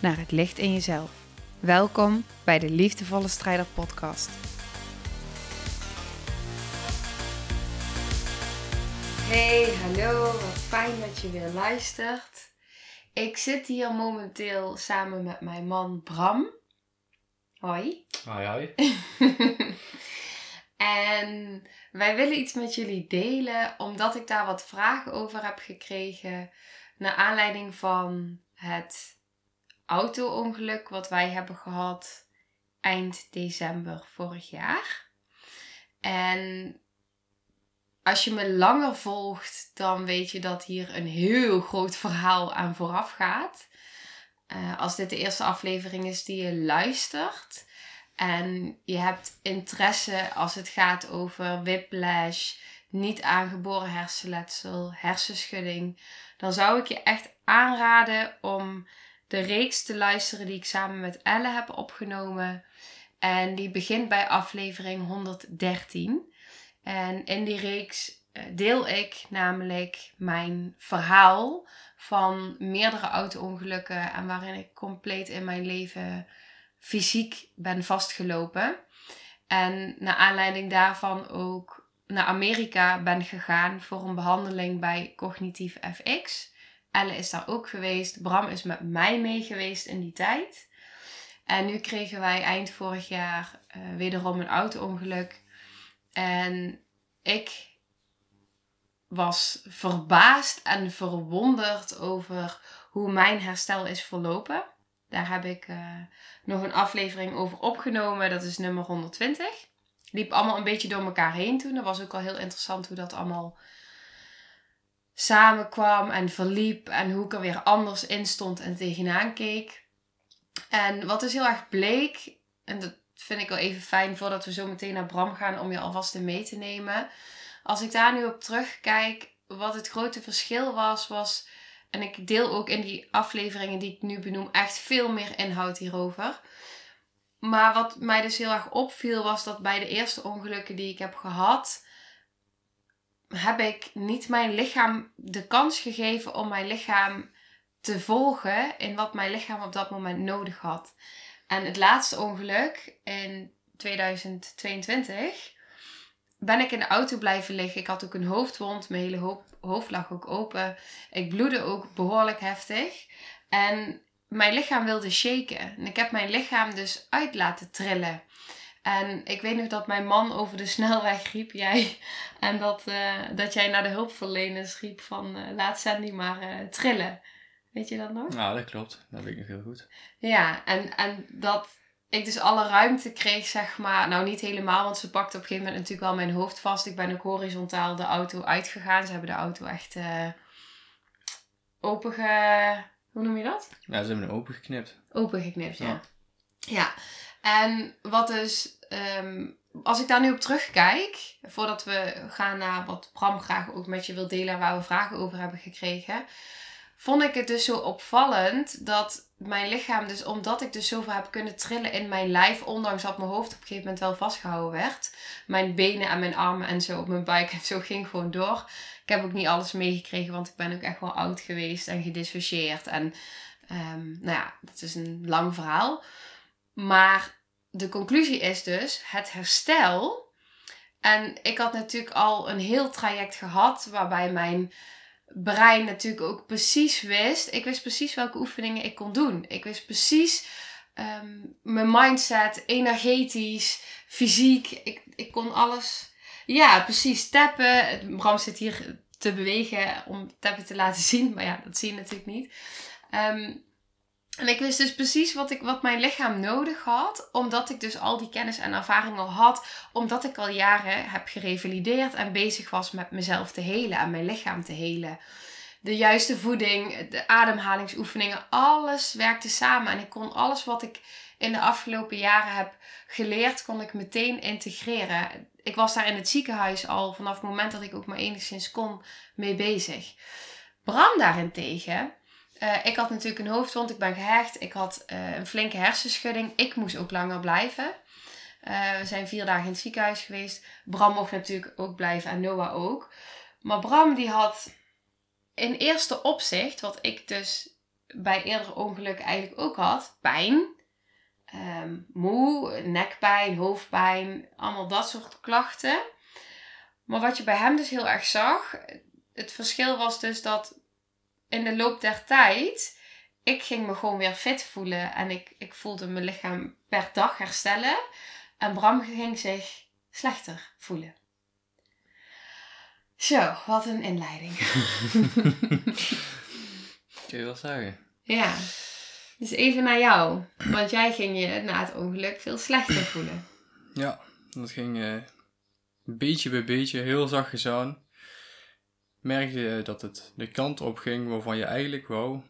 naar het licht in jezelf. Welkom bij de Liefdevolle Strijder Podcast. Hey, hallo, wat fijn dat je weer luistert. Ik zit hier momenteel samen met mijn man Bram. Hoi. Hoi, hoi. en wij willen iets met jullie delen, omdat ik daar wat vragen over heb gekregen. Naar aanleiding van het auto-ongeluk wat wij hebben gehad eind december vorig jaar. En als je me langer volgt, dan weet je dat hier een heel groot verhaal aan vooraf gaat. Uh, als dit de eerste aflevering is die je luistert en je hebt interesse als het gaat over whiplash, niet aangeboren hersenletsel, hersenschudding, dan zou ik je echt aanraden om de reeks te luisteren die ik samen met Elle heb opgenomen. En die begint bij aflevering 113. En in die reeks eh, deel ik namelijk mijn verhaal van meerdere auto-ongelukken en waarin ik compleet in mijn leven fysiek ben vastgelopen. En naar aanleiding daarvan ook naar Amerika ben gegaan voor een behandeling bij Cognitief FX. Elle is daar ook geweest. Bram is met mij mee geweest in die tijd. En nu kregen wij eind vorig jaar uh, wederom een auto-ongeluk. En ik was verbaasd en verwonderd over hoe mijn herstel is verlopen. Daar heb ik uh, nog een aflevering over opgenomen. Dat is nummer 120. Liep allemaal een beetje door elkaar heen toen. Dat was ook al heel interessant hoe dat allemaal samenkwam en verliep. En hoe ik er weer anders in stond en tegenaan keek. En wat dus heel erg bleek, en dat vind ik wel even fijn voordat we zo meteen naar Bram gaan om je alvast in mee te nemen. Als ik daar nu op terugkijk, wat het grote verschil was, was. En ik deel ook in die afleveringen die ik nu benoem echt veel meer inhoud hierover. Maar wat mij dus heel erg opviel, was dat bij de eerste ongelukken die ik heb gehad, heb ik niet mijn lichaam de kans gegeven om mijn lichaam te volgen in wat mijn lichaam op dat moment nodig had. En het laatste ongeluk in 2022 ben ik in de auto blijven liggen. Ik had ook een hoofdwond. Mijn hele hoofd lag ook open. Ik bloedde ook behoorlijk heftig. En mijn lichaam wilde shaken. En ik heb mijn lichaam dus uit laten trillen. En ik weet nog dat mijn man over de snelweg riep, jij. En dat, uh, dat jij naar de hulpverleners riep van uh, laat Sandy maar uh, trillen. Weet je dat nog? Nou, dat klopt. Dat weet ik nog heel goed. Ja, en, en dat ik dus alle ruimte kreeg, zeg maar. Nou, niet helemaal, want ze pakte op een gegeven moment natuurlijk wel mijn hoofd vast. Ik ben ook horizontaal de auto uitgegaan. Ze hebben de auto echt uh, open ge... Hoe noem je dat? Ja, ze hebben hem opengeknipt. Opengeknipt, ja. ja. Ja, en wat dus... Um, als ik daar nu op terugkijk, voordat we gaan naar wat Bram graag ook met je wil delen, waar we vragen over hebben gekregen, vond ik het dus zo opvallend dat mijn lichaam, dus omdat ik dus zoveel heb kunnen trillen in mijn lijf, ondanks dat mijn hoofd op een gegeven moment wel vastgehouden werd, mijn benen en mijn armen en zo op mijn buik en zo ging gewoon door. Ik heb ook niet alles meegekregen, want ik ben ook echt wel oud geweest en gedissocieerd. En um, nou ja, dat is een lang verhaal. Maar de conclusie is dus het herstel. En ik had natuurlijk al een heel traject gehad waarbij mijn brein natuurlijk ook precies wist. Ik wist precies welke oefeningen ik kon doen. Ik wist precies um, mijn mindset, energetisch, fysiek. Ik, ik kon alles. Ja, precies tappen. Bram zit hier te bewegen om tappen te laten zien. Maar ja, dat zie je natuurlijk niet. Um, en ik wist dus precies wat, ik, wat mijn lichaam nodig had, omdat ik dus al die kennis en ervaring al had, omdat ik al jaren heb gerevalideerd en bezig was met mezelf te helen en mijn lichaam te helen. de juiste voeding, de ademhalingsoefeningen, alles werkte samen. En ik kon alles wat ik in de afgelopen jaren heb geleerd, kon ik meteen integreren. Ik was daar in het ziekenhuis al vanaf het moment dat ik ook maar enigszins kon mee bezig. Bram daarentegen, uh, ik had natuurlijk een hoofdwond, ik ben gehecht, ik had uh, een flinke hersenschudding. Ik moest ook langer blijven. Uh, we zijn vier dagen in het ziekenhuis geweest. Bram mocht natuurlijk ook blijven en Noah ook. Maar Bram die had in eerste opzicht, wat ik dus bij eerdere ongelukken eigenlijk ook had, pijn. Um, moe, nekpijn, hoofdpijn, allemaal dat soort klachten. Maar wat je bij hem dus heel erg zag, het verschil was dus dat in de loop der tijd, ik ging me gewoon weer fit voelen en ik, ik voelde mijn lichaam per dag herstellen. En Bram ging zich slechter voelen. Zo, wat een inleiding. Kun je wel zeggen. Ja. Dus even naar jou. Want jij ging je na het ongeluk veel slechter voelen. Ja, dat ging uh, beetje bij beetje, heel zachtjes aan. Merkte je dat het de kant op ging waarvan je eigenlijk wou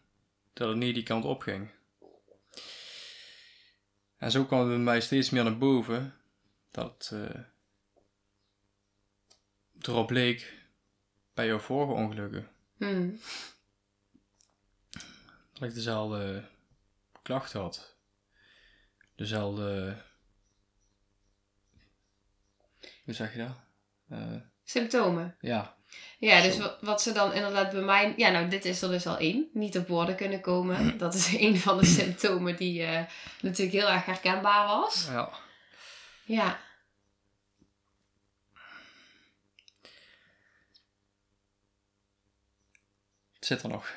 dat het niet die kant op ging. En zo kwam het bij mij steeds meer naar boven dat uh, erop leek bij jouw vorige ongelukken. Hmm. Dat ik dezelfde klachten had. Dezelfde. Hoe zeg je dat? Uh, Symptomen. Ja. Ja, dus wat, wat, ze dan inderdaad bij mij. Ja, nou, dit is er dus al één. Niet op woorden kunnen komen. Dat is een van de symptomen die uh, natuurlijk heel erg herkenbaar was. Ja. Ja. Zit er nog.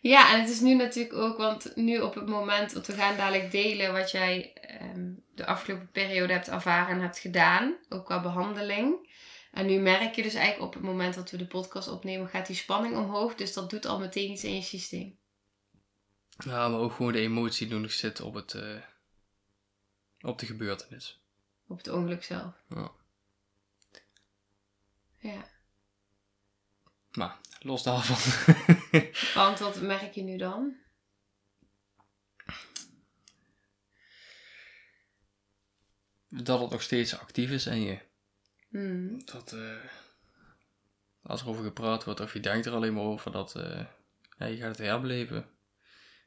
Ja, en het is nu natuurlijk ook, want nu op het moment, want we gaan dadelijk delen wat jij um, de afgelopen periode hebt ervaren en hebt gedaan, ook qua behandeling. En nu merk je dus eigenlijk op het moment dat we de podcast opnemen, gaat die spanning omhoog. Dus dat doet al meteen iets in je systeem. Ja, maar ook gewoon de emotie doen zitten op, het, uh, op de gebeurtenis. Op het ongeluk zelf. Ja. Ja. Maar los daarvan. Want wat merk je nu dan? Dat het nog steeds actief is en je. Hmm. Dat uh, als er over gepraat wordt of je denkt er alleen maar over dat uh, ja, je gaat het herbeleven.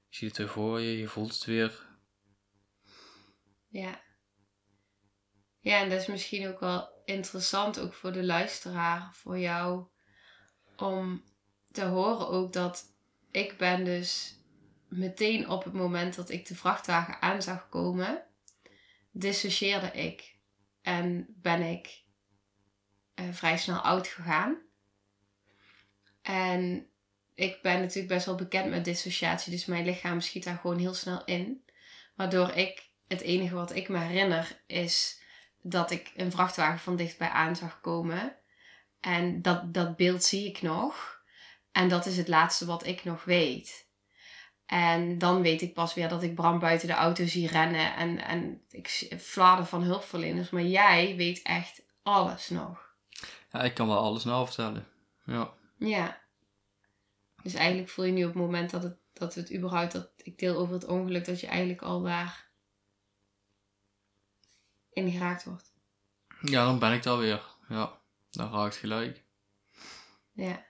Je ziet het weer voor je, je voelt het weer. Ja. Ja, en dat is misschien ook wel interessant, ook voor de luisteraar, voor jou, om te horen ook dat ik ben dus meteen op het moment dat ik de vrachtwagen aan zag komen, dissocieerde ik en ben ik uh, vrij snel oud gegaan. En ik ben natuurlijk best wel bekend met dissociatie, dus mijn lichaam schiet daar gewoon heel snel in. Waardoor ik, het enige wat ik me herinner is dat ik een vrachtwagen van dichtbij aan zag komen. En dat, dat beeld zie ik nog. En dat is het laatste wat ik nog weet. En dan weet ik pas weer dat ik Bram buiten de auto zie rennen. En, en ik flader van hulpverleners. Maar jij weet echt alles nog. Ja, ik kan wel alles nou vertellen. Ja. Ja. Dus eigenlijk voel je nu op het moment dat, het, dat het überhaupt, dat ik deel over het ongeluk, dat je eigenlijk al daar in geraakt wordt. Ja, dan ben ik daar weer. Ja, dan raakt gelijk. Ja.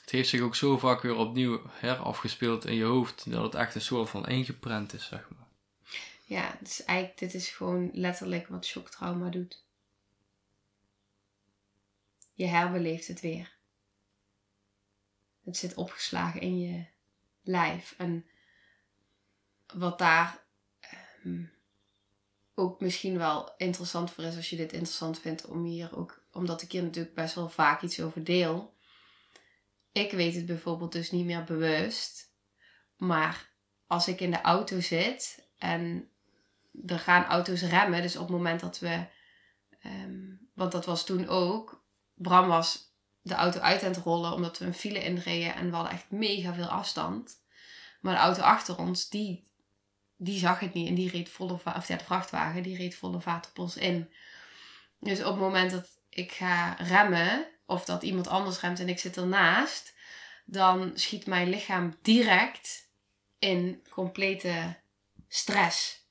Het heeft zich ook zo vaak weer opnieuw herafgespeeld in je hoofd, dat het echt een soort van ingeprent is, zeg maar. Ja, dus eigenlijk, dit is gewoon letterlijk wat shocktrauma doet. Je herbeleeft het weer. Het zit opgeslagen in je lijf. En wat daar um, ook misschien wel interessant voor is, als je dit interessant vindt, om hier ook, omdat ik hier natuurlijk best wel vaak iets over deel. Ik weet het bijvoorbeeld dus niet meer bewust. Maar als ik in de auto zit en er gaan auto's remmen, dus op het moment dat we, um, want dat was toen ook, Bram was de auto uit aan het rollen omdat we een file inreden en we hadden echt mega veel afstand. Maar de auto achter ons, die, die zag het niet en die reed volle vaart, of de vrachtwagen, die reed volle vaart in. Dus op het moment dat ik ga remmen, of dat iemand anders remt en ik zit ernaast, dan schiet mijn lichaam direct in complete stress.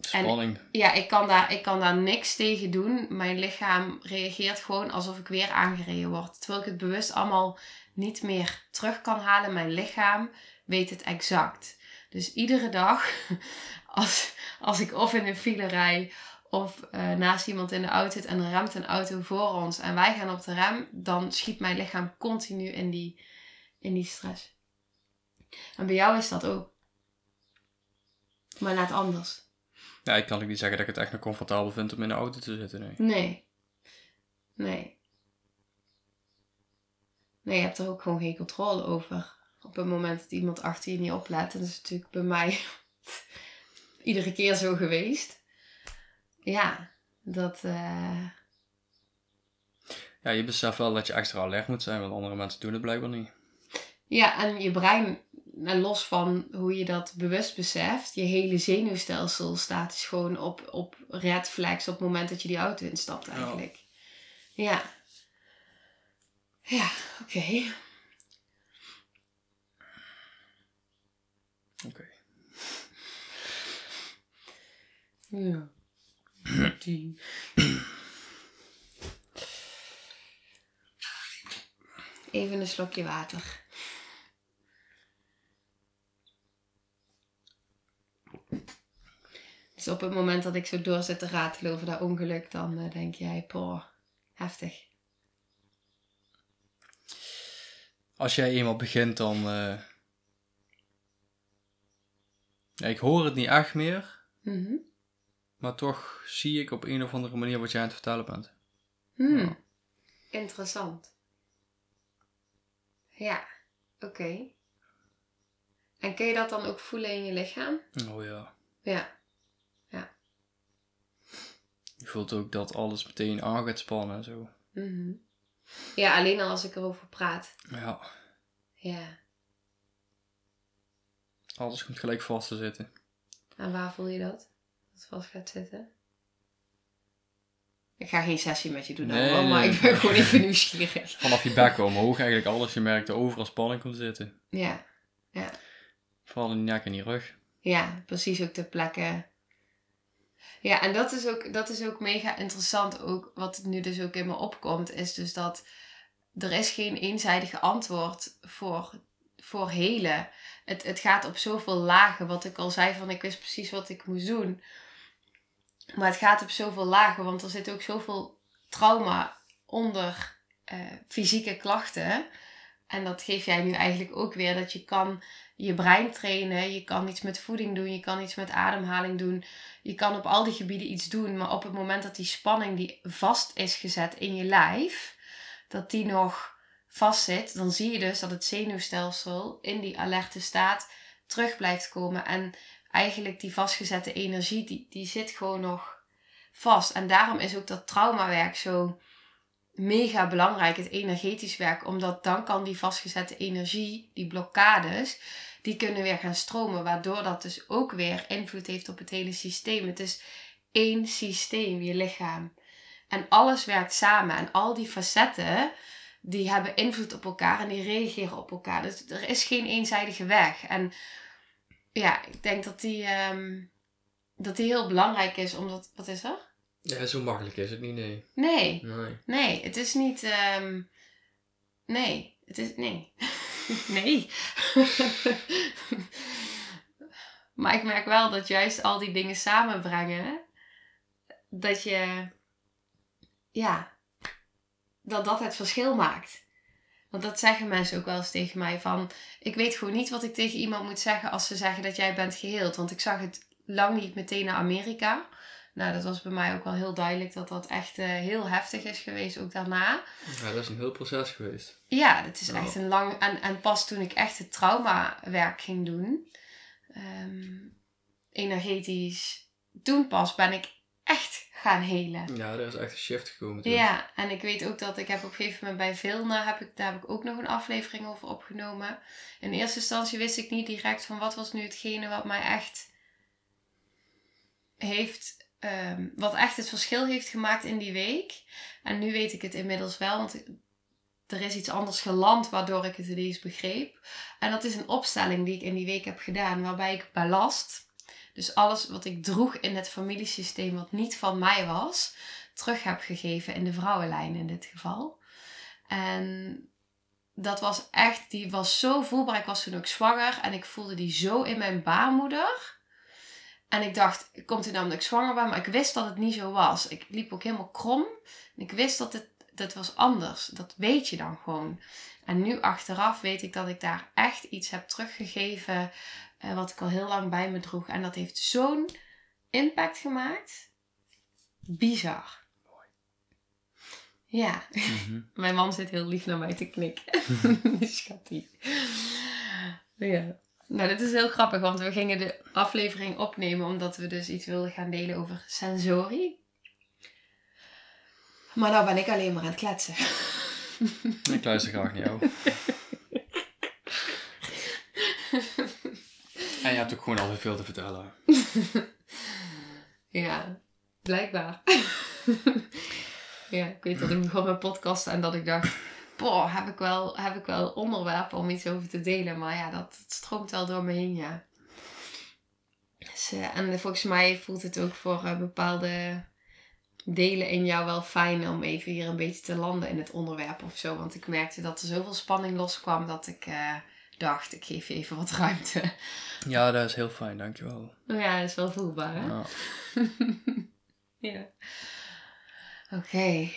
Spanning. Ja, ik kan, daar, ik kan daar niks tegen doen. Mijn lichaam reageert gewoon alsof ik weer aangereden word. Terwijl ik het bewust allemaal niet meer terug kan halen. Mijn lichaam weet het exact. Dus iedere dag, als, als ik of in een file rij of uh, naast iemand in de auto zit en er remt een auto voor ons en wij gaan op de rem, dan schiet mijn lichaam continu in die, in die stress. En bij jou is dat ook. Maar net anders. Ja, ik kan ook niet zeggen dat ik het echt nog comfortabel vind om in de auto te zitten. Nee. Nee. Nee. Nee, je hebt er ook gewoon geen controle over. Op het moment dat iemand achter je niet oplet. En dat is natuurlijk bij mij iedere keer zo geweest. Ja, dat. Uh... Ja, je beseft wel dat je extra alert moet zijn, want andere mensen doen het blijkbaar niet. Ja, en je brein, en los van hoe je dat bewust beseft, je hele zenuwstelsel staat dus gewoon op, op red flags op het moment dat je die auto instapt eigenlijk. Ja. Ja, oké. Oké. Ja. Die. Even een slokje water. Dus op het moment dat ik zo door zit te ratelen over dat ongeluk, dan uh, denk jij, poh, heftig. Als jij eenmaal begint, dan. Uh... Ja, ik hoor het niet echt meer. Mhm. Maar toch zie ik op een of andere manier wat jij aan het vertellen bent. Hmm. Ja. Interessant. Ja, oké. En kun je dat dan ook voelen in je lichaam? Oh. Ja. Ja. Je voelt ook dat alles meteen aan gaat spannen en zo. Mhm. Ja, alleen al als ik erover praat. Ja. Ja. Alles komt gelijk vast te zitten. En waar voel je dat? Dat het vast gaat zitten? Ik ga geen sessie met je doen, Nee, maar nee. ik ben gewoon even nieuwsgierig. Vanaf je bek omhoog eigenlijk alles. Je merkt dat overal spanning komt zitten. Ja. Vooral in die nek en die rug. Ja, precies ook de plekken. Ja, en dat is ook, dat is ook mega interessant. Ook wat nu dus ook in me opkomt, is dus dat er is geen eenzijdige antwoord voor, voor helen. Het, het gaat op zoveel lagen. Wat ik al zei, van ik wist precies wat ik moest doen. Maar het gaat op zoveel lagen, want er zit ook zoveel trauma onder eh, fysieke klachten. En dat geef jij nu eigenlijk ook weer. Dat je kan je brein trainen. Je kan iets met voeding doen. Je kan iets met ademhaling doen. Je kan op al die gebieden iets doen. Maar op het moment dat die spanning die vast is gezet in je lijf. Dat die nog vast zit. Dan zie je dus dat het zenuwstelsel in die alerte staat terug blijft komen. En eigenlijk die vastgezette energie. Die, die zit gewoon nog vast. En daarom is ook dat traumawerk zo mega belangrijk, het energetisch werk. Omdat dan kan die vastgezette energie, die blokkades, die kunnen weer gaan stromen. Waardoor dat dus ook weer invloed heeft op het hele systeem. Het is één systeem, je lichaam. En alles werkt samen. En al die facetten, die hebben invloed op elkaar en die reageren op elkaar. Dus er is geen eenzijdige weg. En ja, ik denk dat die, ehm, dat die heel belangrijk is. Omdat, wat is er? Ja, zo makkelijk is het niet, nee. Nee, Nee. nee, het is niet. ehm, nee, het is. Nee. nee. maar ik merk wel dat juist al die dingen samenbrengen. Dat je. Ja. Dat dat het verschil maakt. Want dat zeggen mensen ook wel eens tegen mij van... Ik weet gewoon niet wat ik tegen iemand moet zeggen als ze zeggen dat jij bent geheeld. Want ik zag het lang niet meteen naar Amerika. Nou, dat was bij mij ook wel heel duidelijk dat dat echt eh, heel heftig is geweest, ook daarna. Ja, dat is een heel proces geweest. Ja, dat is echt een lang... En, en pas toen ik echt het traumawerk ging doen, ehm, energetisch, toen pas ben ik echt gaan helen. Ja, er is echt een shift gekomen toen. Ja, en ik weet ook dat ik heb op een gegeven moment bij Vilna, heb ik, daar heb ik ook nog een aflevering over opgenomen. In eerste instantie wist ik niet direct van wat was nu hetgene wat mij echt heeft, ehm, wat echt het verschil heeft gemaakt in die week. En nu weet ik het inmiddels wel, want er is iets anders geland waardoor ik het ineens begreep. En dat is een opstelling die ik in die week heb gedaan, waarbij ik ballast, dus alles wat ik droeg in het familiesysteem wat niet van mij was, terug heb gegeven in de vrouwenlijn in dit geval. En dat was echt, die was zo voelbaar. Ik was toen ook zwanger en ik voelde die zo in mijn baarmoeder. En ik dacht, komt hij nou omdat ik zwanger ben? Maar ik wist dat het niet zo was. Ik liep ook helemaal krom. En ik wist dat het dat was anders. Dat weet je dan gewoon. En nu achteraf weet ik dat ik daar echt iets heb teruggegeven. Uh, wat ik al heel lang bij me droeg. En dat heeft zo'n impact gemaakt. Bizar. Ja. Mhm. Mijn man zit heel lief naar mij te knikken. Schattie. Ja. Nou, dit is heel grappig, want we gingen de aflevering opnemen omdat we dus iets wilden gaan delen over sensorie. Maar nou ben ik alleen maar aan het kletsen. Ik luister graag naar jou. en je hebt ook gewoon altijd veel te vertellen. ja, blijkbaar. ja, ik weet dat ik begon mijn podcast en dat ik dacht... Boah, heb ik, wel, heb ik wel onderwerpen om iets over te delen. Maar ja, dat, stroomt wel door me heen, ja. Dus, uh, en volgens mij voelt het ook voor uh, bepaalde delen in jou wel fijn om even hier een beetje te landen in het onderwerp of zo. Want ik merkte dat er zoveel spanning loskwam dat ik uh, dacht, ik geef je even wat ruimte. Ja, dat is heel fijn, dankjewel. Ja, dat is wel voelbaar, hè? Ja. ja. Oké.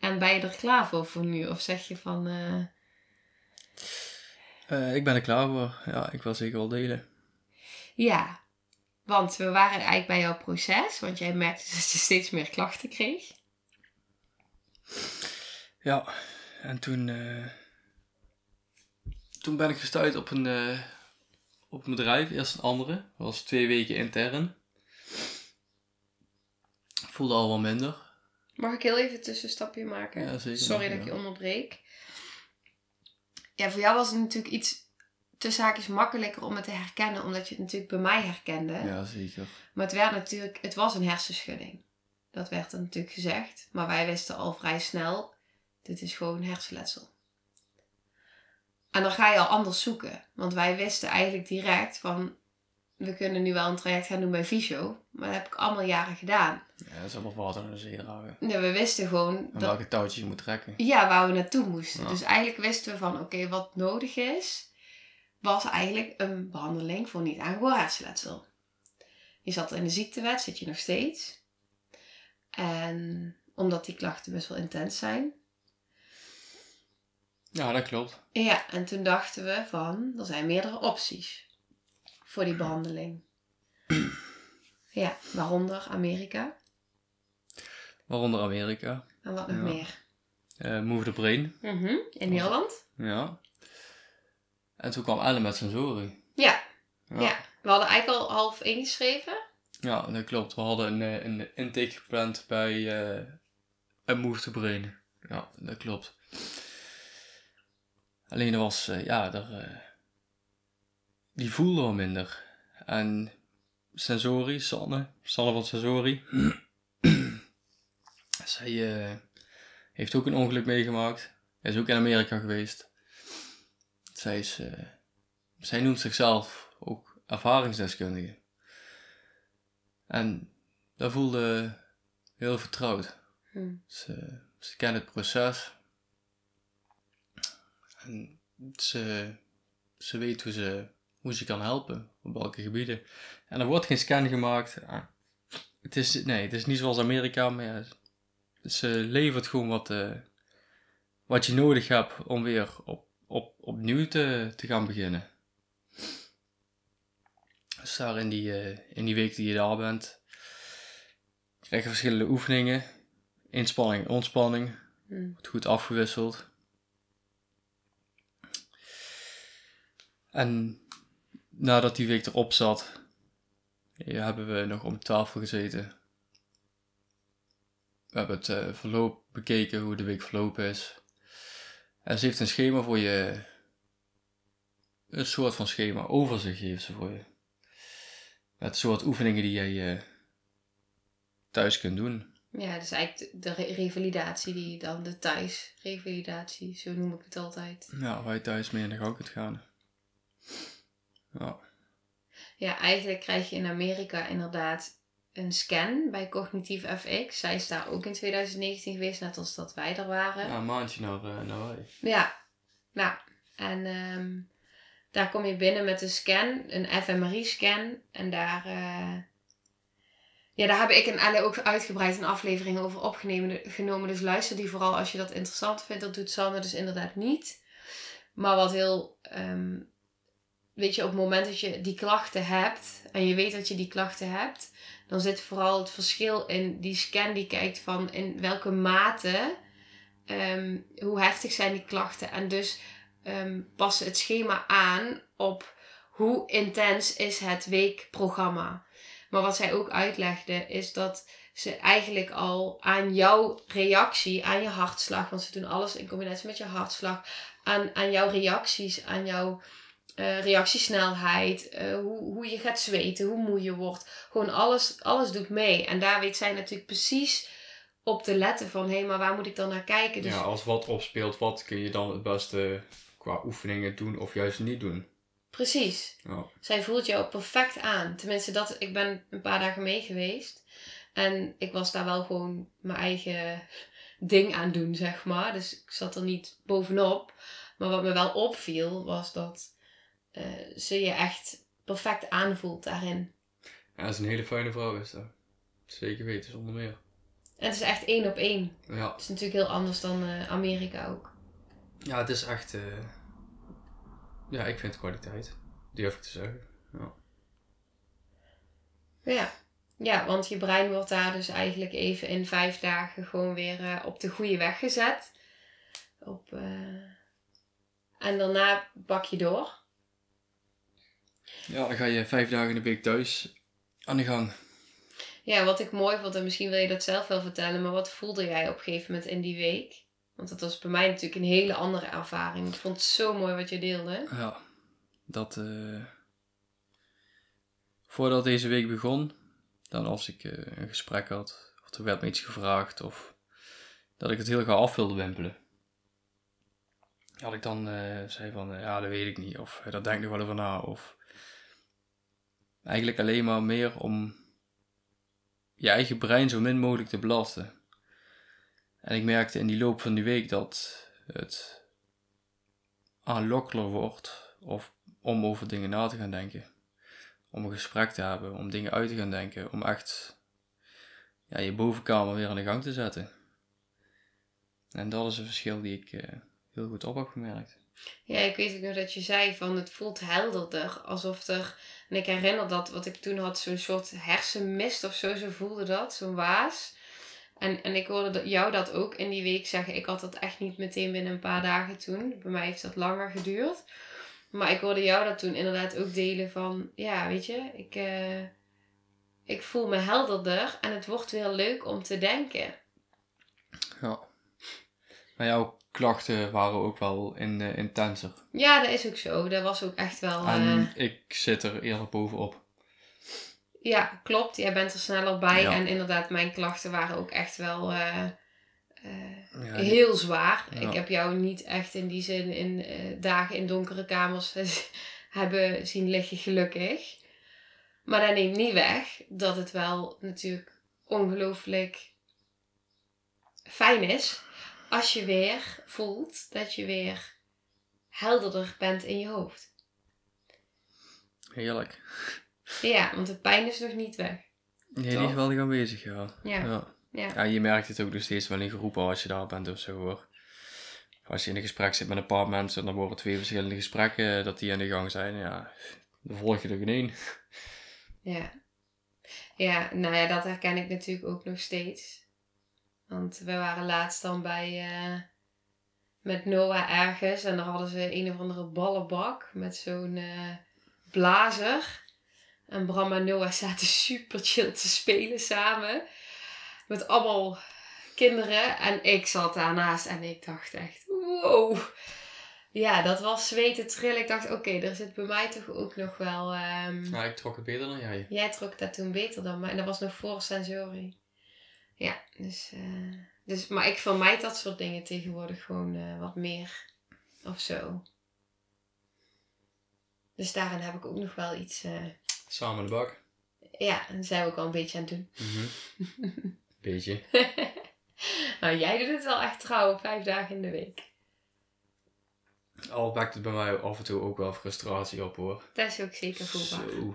En ben je er klaar voor voor nu? Of zeg je van... Uh... Uh, ik ben er klaar voor. Ja, ik wil zeker wel delen. Ja, want we waren eigenlijk bij jouw proces, want jij merkte dat je steeds meer klachten kreeg. Ja, en toen, uh, toen ben ik gestuurd op een, op een bedrijf, eerst een andere. Dat was twee weken intern. Voelde al wel minder. Mag ik heel even een tussenstapje maken? Ja, zeker. Sorry dat ik je onderbreek. Ja, voor jou was het natuurlijk iets tussen haakjes makkelijker om het te herkennen, omdat je het natuurlijk bij mij herkende. Ja, zeker. Maar het werd natuurlijk, het was een hersenschudding. Dat werd er natuurlijk gezegd. Maar wij wisten al vrij snel, dit is gewoon hersenletsel. En dan ga je al anders zoeken. Want wij wisten eigenlijk direct van, kunnen nu wel een traject gaan doen bij Visio. Maar dat heb ik allemaal jaren gedaan. Ja, dat is allemaal water in de zee dragen. Nee, we wisten gewoon... En dat, welke touwtjes je moet trekken. Ja, waar we naartoe moesten. Dus eigenlijk wisten we van, oké, wat nodig is was eigenlijk een behandeling voor niet aangeboren hersenletsel. Je zat in de ziektewet, zit je nog steeds. En omdat die klachten best wel intens zijn. Ja, dat klopt. Ja, en toen dachten we van, er zijn meerdere opties voor die behandeling. ja, waaronder Amerika. Waaronder Amerika. En wat nog meer? Uh, Move the Brain. Mm In Nederland. Ja. En toen kwam Ellen met sensorie. Ja. ja. We hadden eigenlijk al half ingeschreven. Ja, dat klopt. We hadden een, eh, een intake gepland bij uh, Move to Brain. Ja, dat klopt. Alleen er was, uh, ja, uh, die voelde wel minder. En Sensori, Sanne, Sanne van Sensori, zij heeft ook een ongeluk meegemaakt. Hij is ook in Amerika geweest. Zij, is, uh, zij noemt zichzelf ook ervaringsdeskundige. En dat voelde heel vertrouwd. Hmm. Ze, ze kent het proces. En ze, ze weet hoe ze, hoe ze kan helpen, op welke gebieden. En er wordt geen scan gemaakt. Het is, nee, het is niet zoals Amerika, maar ja, ze levert gewoon wat, uh, wat je nodig hebt om weer op op, opnieuw te, te gaan beginnen. Dus daar in die, uh, in die week die je daar bent, krijg je verschillende oefeningen. Inspanning, ontspanning. Hmm. Wordt goed afgewisseld. En nadat die week erop zat, ja, hebben we nog om tafel gezeten. We hebben het uh, verloop bekeken, hoe de week verlopen is. En ze heeft een schema voor je. Een soort van schema, overzicht heeft ze voor je. Met soort oefeningen die jij uh, thuis kunt doen. Ja, dus eigenlijk de, de re- revalidatie die dan, de thuisrevalidatie, zo noem ik het altijd. Ja, waar je thuis mee in de gang kunt gaan. Ja. Ja, eigenlijk krijg je in Amerika inderdaad een scan bij Cognitief FX. Zij is daar ook in 2019 geweest, net als dat wij er waren. ja, een maandje naar, naar wij. Ja, nou, en ehm, daar kom je binnen met een scan, een fMRI-scan. En daar, eh, ja, daar heb ik en Elle ook uitgebreid een aflevering over opgenomen. Genomen, dus luister die vooral als je dat interessant vindt. Dat doet Sander dus inderdaad niet. Maar wat heel, ehm, weet je, op het moment dat je die klachten hebt en je weet dat je die klachten hebt, dan zit vooral het verschil in die scan die kijkt van in welke mate ehm, hoe heftig zijn die klachten. En dus ehm, passen het schema aan op hoe intens is het weekprogramma. Maar wat zij ook uitlegde is dat ze eigenlijk al aan jouw reactie, aan je hartslag, want ze doen alles in combinatie met je hartslag, aan, aan jouw reacties, aan jouw eh, reactiesnelheid, eh, hoe, hoe je gaat zweten, hoe moe je wordt. Gewoon alles, alles doet mee. En daar weet zij natuurlijk precies op te letten van, hé, hey, maar waar moet ik dan naar kijken? Dus Ja, als wat opspeelt, wat kun je dan het beste qua oefeningen doen of juist niet doen? precies. Ja. Zij voelt jou perfect aan. Tenminste, dat, ik ben een paar dagen mee geweest. En ik was daar wel gewoon mijn eigen ding aan doen, zeg maar. Dus ik zat er niet bovenop. Maar wat me wel opviel, was dat eh, ze je echt perfect aanvoelt daarin. ja, dat is een hele fijne vrouw is dat. Zeker weten, zonder meer. En het is echt één op één. Ja, Het is natuurlijk heel anders dan eh, Amerika ook. ja het is echt... eh, Ja, ik vind het kwaliteit. Durf ik te zeggen. Ja. Ja. ja, want je brein wordt daar dus eigenlijk even in vijf dagen gewoon weer op de goede weg gezet. Op, eh, En daarna bak je door. Ja, dan ga je vijf dagen in de week thuis aan de gang. Ja, wat ik mooi vond, en misschien wil je dat zelf wel vertellen, maar wat voelde jij op een gegeven moment in die week? Want dat was bij mij natuurlijk een hele andere ervaring. Ik vond het zo mooi wat je deelde. Ja, dat... eh, Voordat deze week begon, dan als ik eh, een gesprek had, of er werd me iets gevraagd, of dat ik het heel graag af wilde wimpelen. Had ik dan eh, zei van, ja, dat weet ik niet, of daar denk ik nog wel over na, of... Eigenlijk alleen maar meer om je eigen brein zo min mogelijk te belasten. En ik merkte in die loop van die week dat het aanlokkeler wordt, of om over dingen na te gaan denken om een gesprek te hebben, om dingen uit te gaan denken, om echt ja, je bovenkamer weer aan de gang te zetten. En dat is een verschil die ik eh, heel goed op heb gemerkt. Ja, ik weet ook nog dat je zei van het voelt helderder. Alsof er, en ik herinner dat wat ik toen had, zo'n soort hersenmist of zo, zo voelde dat, zo'n waas. En, en ik hoorde jou dat ook in die week zeggen. Ik had dat echt niet meteen binnen een paar dagen toen. Bij mij heeft dat langer geduurd. Maar ik hoorde jou dat toen inderdaad ook delen van... Ja, weet je, ik, eh, ik voel me helderder en het wordt weer leuk om te denken. Ja. Maar jouw klachten waren ook wel in, eh, intenser. Ja, dat is ook zo. Dat was ook echt wel... eh, En ik zit er eerder bovenop. Ja, klopt. Jij bent er sneller bij. Ja. En inderdaad, mijn klachten waren ook echt wel eh, eh, Ja, heel zwaar. Ja. Ik heb jou niet echt in die zin in eh, dagen in donkere kamers hebben zien liggen, gelukkig. Maar dat neemt niet weg dat het wel natuurlijk ongelooflijk fijn is als je weer voelt dat je weer helderder bent in je hoofd. Heerlijk. Ja, want de pijn is nog niet weg. Nee, die is wel aanwezig, ja. Ja. ja. Ja. Ja, je merkt het ook nog steeds wel in groepen als je daar bent of zo hoor. Als je in een gesprek zit met een paar mensen en dan worden twee verschillende gesprekken eh, dat die aan de gang zijn, ja, dan volg je er geen één. Ja. Ja, nou ja, dat herken ik natuurlijk ook nog steeds. Want we waren laatst dan bij, eh, met Noah ergens en daar hadden ze een of andere ballenbak met zo'n eh, blazer. En Bram en Noah zaten super chill te spelen samen. Met allemaal kinderen. En ik zat daarnaast en ik dacht echt, wow. Ja, dat was zweten trillen. Ik dacht, oké, er zit bij mij toch ook nog wel... Ja, ik trok het beter dan jij. Jij trok dat toen beter dan mij. En dat was nog voor Sensori. Ja, dus, eh, dus... Maar ik vermijd dat soort dingen tegenwoordig gewoon eh, wat meer. Of zo. Dus daarin heb ik ook nog wel iets... eh, Samen de bak. ja, en zijn we ook al een beetje aan het doen. Mhm. Beetje. nou, jij doet het wel echt trouw, vijf dagen in de week. Al wekt het bij mij af en toe ook wel frustratie op hoor. Dat is ook zeker voelbaar. Zo.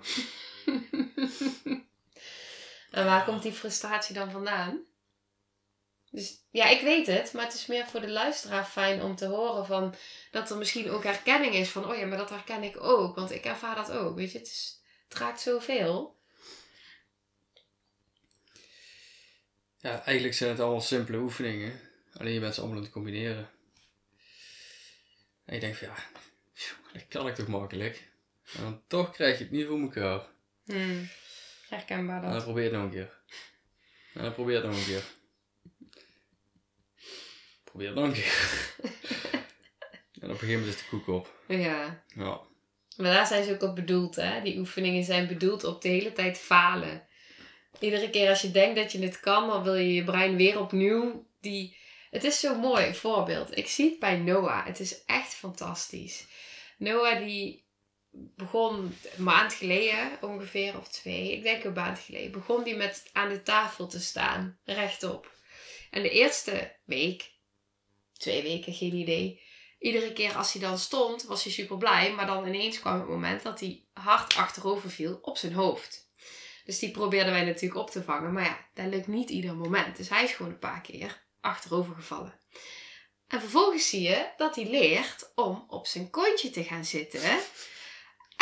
En waar komt die frustratie dan vandaan? Dus ja, ik weet het, maar het is meer voor de luisteraar fijn om te horen van dat er misschien ook herkenning is van, oh ja, maar dat herken ik ook, want ik ervaar dat ook. Weet je, het, is, het raakt zoveel. Ja, eigenlijk zijn het allemaal simpele oefeningen. Alleen je bent ze allemaal aan het combineren. En je denkt van ja, dat kan ik toch makkelijk. En dan toch krijg je het niet voor elkaar. Hmm. Herkenbaar En dan dat. probeer het nog een keer. En dan probeer het nog een keer. Probeer het nog een keer. en op een gegeven moment is de koek op. Ja. Ja. Maar daar zijn ze ook op bedoeld, hè? Die oefeningen zijn bedoeld op de hele tijd falen. Iedere keer als je denkt dat je het kan, dan wil je je brein weer opnieuw die... Het is zo'n mooi voorbeeld. Ik zie het bij Noah. Het is echt fantastisch. Noah die begon een maand geleden ongeveer, of twee, ik denk een maand geleden, begon die met aan de tafel te staan, rechtop. En de eerste week, twee weken, geen idee, iedere keer als hij dan stond, was hij super blij. Maar dan ineens kwam het moment dat hij hard achterover viel op zijn hoofd. Dus die probeerden wij natuurlijk op te vangen. Maar ja, dat lukt niet ieder moment. Dus hij is gewoon een paar keer achterover gevallen. En vervolgens zie je dat hij leert om op zijn kontje te gaan zitten.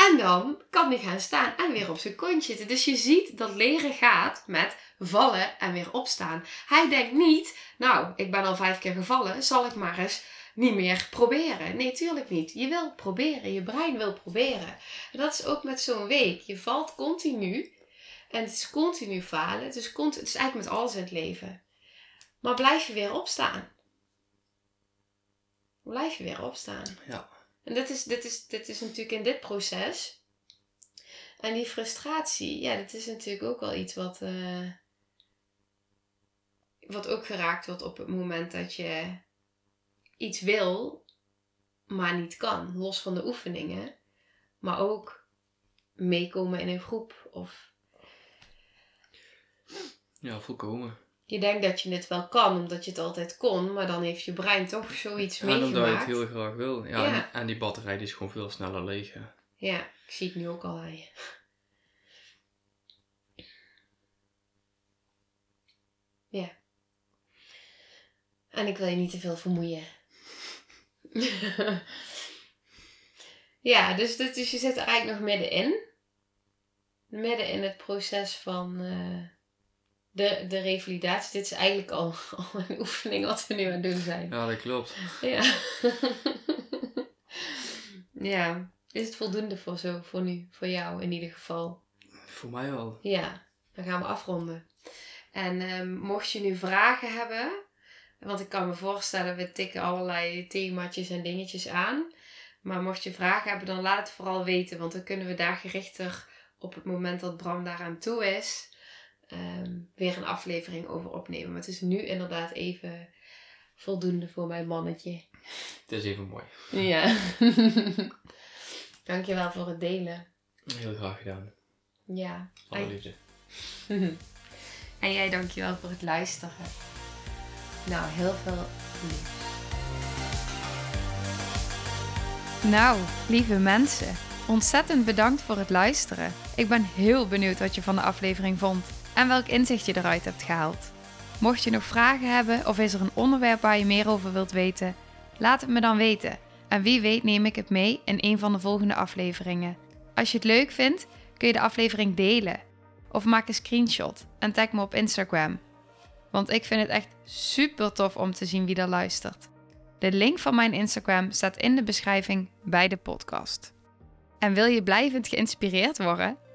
En dan kan hij gaan staan en weer op zijn kontje zitten. Dus je ziet dat leren gaat met vallen en weer opstaan. Hij denkt niet, nou, ik ben al vijf keer gevallen, zal ik maar eens niet meer proberen. Nee, tuurlijk niet. Je wil proberen, je brein wil proberen. En dat is ook met zo'n week. Je valt continu en het is continu falen. Het is, continu, het is eigenlijk met alles in het leven. Maar blijf je weer opstaan. Blijf je weer opstaan. Ja. En dit is, dit, is, dit is natuurlijk in dit proces. En die frustratie, ja, dat is natuurlijk ook wel iets wat, eh, wat ook geraakt wordt op het moment dat je iets wil, maar niet kan. Los van de oefeningen. Maar ook meekomen in een groep. Of Ja, volkomen. Je denkt dat je het wel kan, omdat je het altijd kon. Maar dan heeft je brein toch zoiets En omdat je het meegemaakt. heel graag wil. Ja, Ja. En, en die batterij die is gewoon veel sneller leeg. hè. Ja, ik zie het nu ook al aan je. Ja. En ik wil je niet te veel vermoeien. ja, dus, dit, dus je zit er eigenlijk nog middenin. Midden in het proces van eh, de, de revalidatie. Dit is eigenlijk al, al een oefening wat we nu aan het doen zijn. Ja, dat klopt. Ja. ja. Is het voldoende voor zo, voor nu, voor jou in ieder geval? Voor mij wel. Ja, dan gaan we afronden. En ehm, mocht je nu vragen hebben, want ik kan me voorstellen, we tikken allerlei themaatjes en dingetjes aan. Maar mocht je vragen hebben, dan laat het vooral weten, want dan kunnen we daar gerichter op het moment dat Bram daaraan toe is, ehm, weer een aflevering over opnemen. Maar het is nu inderdaad even voldoende voor mijn mannetje. Het is even mooi. Ja. Dankjewel voor het delen. Heel graag gedaan. Ja. Alle En- liefde. En jij dankjewel voor het luisteren. Nou, heel veel lief. Nou, lieve mensen, ontzettend bedankt voor het luisteren. Ik ben heel benieuwd wat je van de aflevering vond en welk inzicht je eruit hebt gehaald. Mocht je nog vragen hebben of is er een onderwerp waar je meer over wilt weten, laat het me dan weten. En wie weet neem ik het mee in een van de volgende afleveringen. Als je het leuk vindt, kun je de aflevering delen. Of maak een screenshot en tag me op Instagram. Want ik vind het echt super tof om te zien wie er luistert. De link van mijn Instagram staat in de beschrijving bij de podcast. En wil je blijvend geïnspireerd worden?